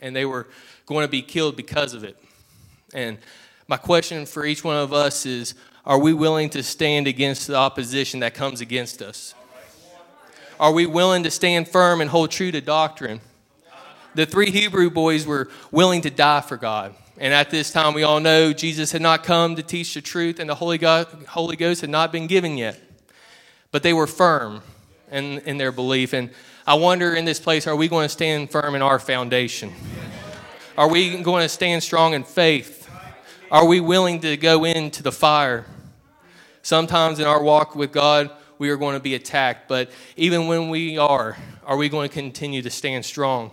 and they were going to be killed because of it. And my question for each one of us is Are we willing to stand against the opposition that comes against us? Are we willing to stand firm and hold true to doctrine? The three Hebrew boys were willing to die for God. And at this time, we all know Jesus had not come to teach the truth, and the Holy, God, Holy Ghost had not been given yet. But they were firm in, in their belief. And I wonder in this place, are we going to stand firm in our foundation? Are we going to stand strong in faith? Are we willing to go into the fire? Sometimes in our walk with God, we are going to be attacked, but even when we are, are we going to continue to stand strong?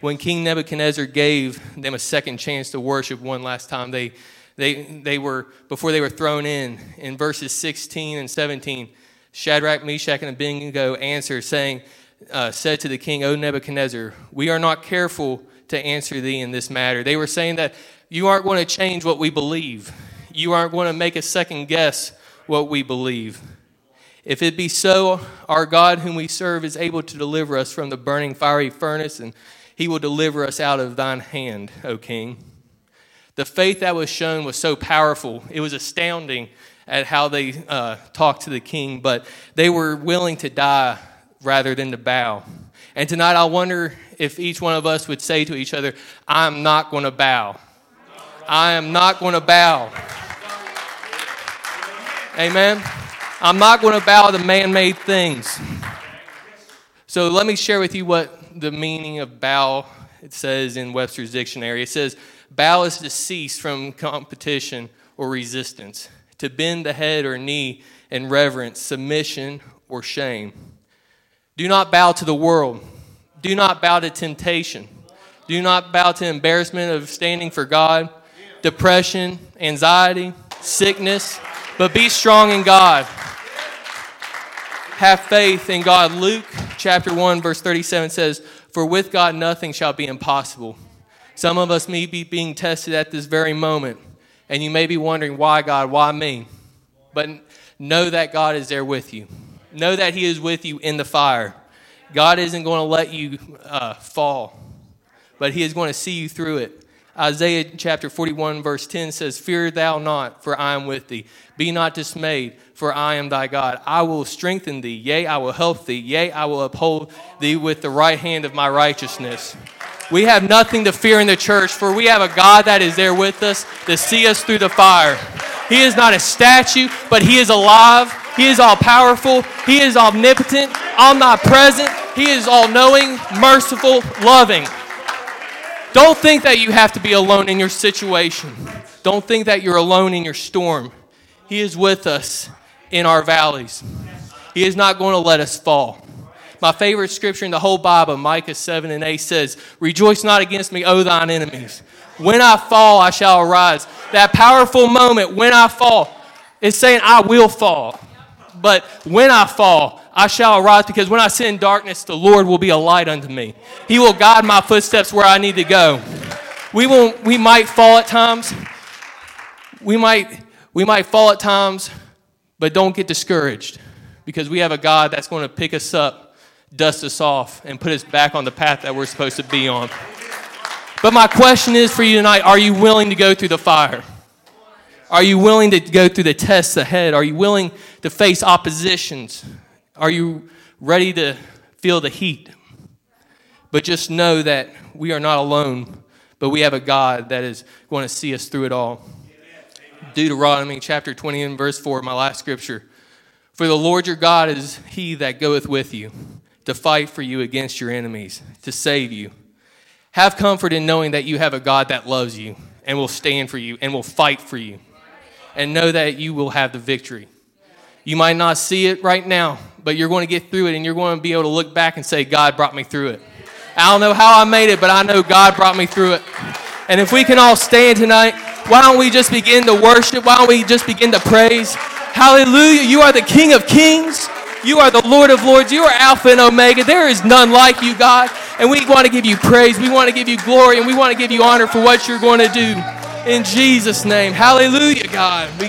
When King Nebuchadnezzar gave them a second chance to worship one last time, they, they, they were, before they were thrown in, in verses 16 and 17, Shadrach, Meshach, and Abednego answered, saying, uh, said to the king, O Nebuchadnezzar, we are not careful to answer thee in this matter. They were saying that you aren't going to change what we believe. You aren't going to make a second guess what we believe. If it be so, our God, whom we serve, is able to deliver us from the burning fiery furnace, and he will deliver us out of thine hand, O king. The faith that was shown was so powerful. It was astounding at how they uh, talked to the king, but they were willing to die rather than to bow. And tonight, I wonder if each one of us would say to each other, I'm not going to bow. I am not going to bow. Amen. I'm not going to bow to man made things. So let me share with you what the meaning of bow it says in Webster's dictionary. It says, bow is to cease from competition or resistance, to bend the head or knee in reverence, submission, or shame. Do not bow to the world. Do not bow to temptation. Do not bow to embarrassment of standing for God, depression, anxiety, sickness, but be strong in God. Have faith in God. Luke chapter 1, verse 37 says, For with God nothing shall be impossible. Some of us may be being tested at this very moment, and you may be wondering, why God, why me? But know that God is there with you. Know that He is with you in the fire. God isn't going to let you uh, fall, but He is going to see you through it. Isaiah chapter 41, verse 10 says, Fear thou not, for I am with thee. Be not dismayed, for I am thy God. I will strengthen thee, yea, I will help thee, yea, I will uphold thee with the right hand of my righteousness. We have nothing to fear in the church, for we have a God that is there with us to see us through the fire. He is not a statue, but He is alive. He is all powerful. He is omnipotent, omnipresent. He is all knowing, merciful, loving. Don't think that you have to be alone in your situation. Don't think that you're alone in your storm. He is with us in our valleys. He is not going to let us fall. My favorite scripture in the whole Bible, Micah 7 and 8 says, Rejoice not against me, O thine enemies. When I fall, I shall arise. That powerful moment, when I fall, is saying, I will fall. But when I fall, I shall arise because when I sit in darkness, the Lord will be a light unto me. He will guide my footsteps where I need to go. We, will, we might fall at times. We might, we might fall at times, but don't get discouraged because we have a God that's going to pick us up, dust us off, and put us back on the path that we're supposed to be on. But my question is for you tonight are you willing to go through the fire? Are you willing to go through the tests ahead? Are you willing to face oppositions? Are you ready to feel the heat? But just know that we are not alone, but we have a God that is going to see us through it all. Deuteronomy chapter 20 and verse 4, my last scripture. For the Lord your God is he that goeth with you to fight for you against your enemies, to save you. Have comfort in knowing that you have a God that loves you and will stand for you and will fight for you. And know that you will have the victory. You might not see it right now, but you're going to get through it and you're going to be able to look back and say, God brought me through it. I don't know how I made it, but I know God brought me through it. And if we can all stand tonight, why don't we just begin to worship? Why don't we just begin to praise? Hallelujah. You are the King of Kings. You are the Lord of Lords. You are Alpha and Omega. There is none like you, God. And we want to give you praise. We want to give you glory. And we want to give you honor for what you're going to do. In Jesus' name. Hallelujah, God. We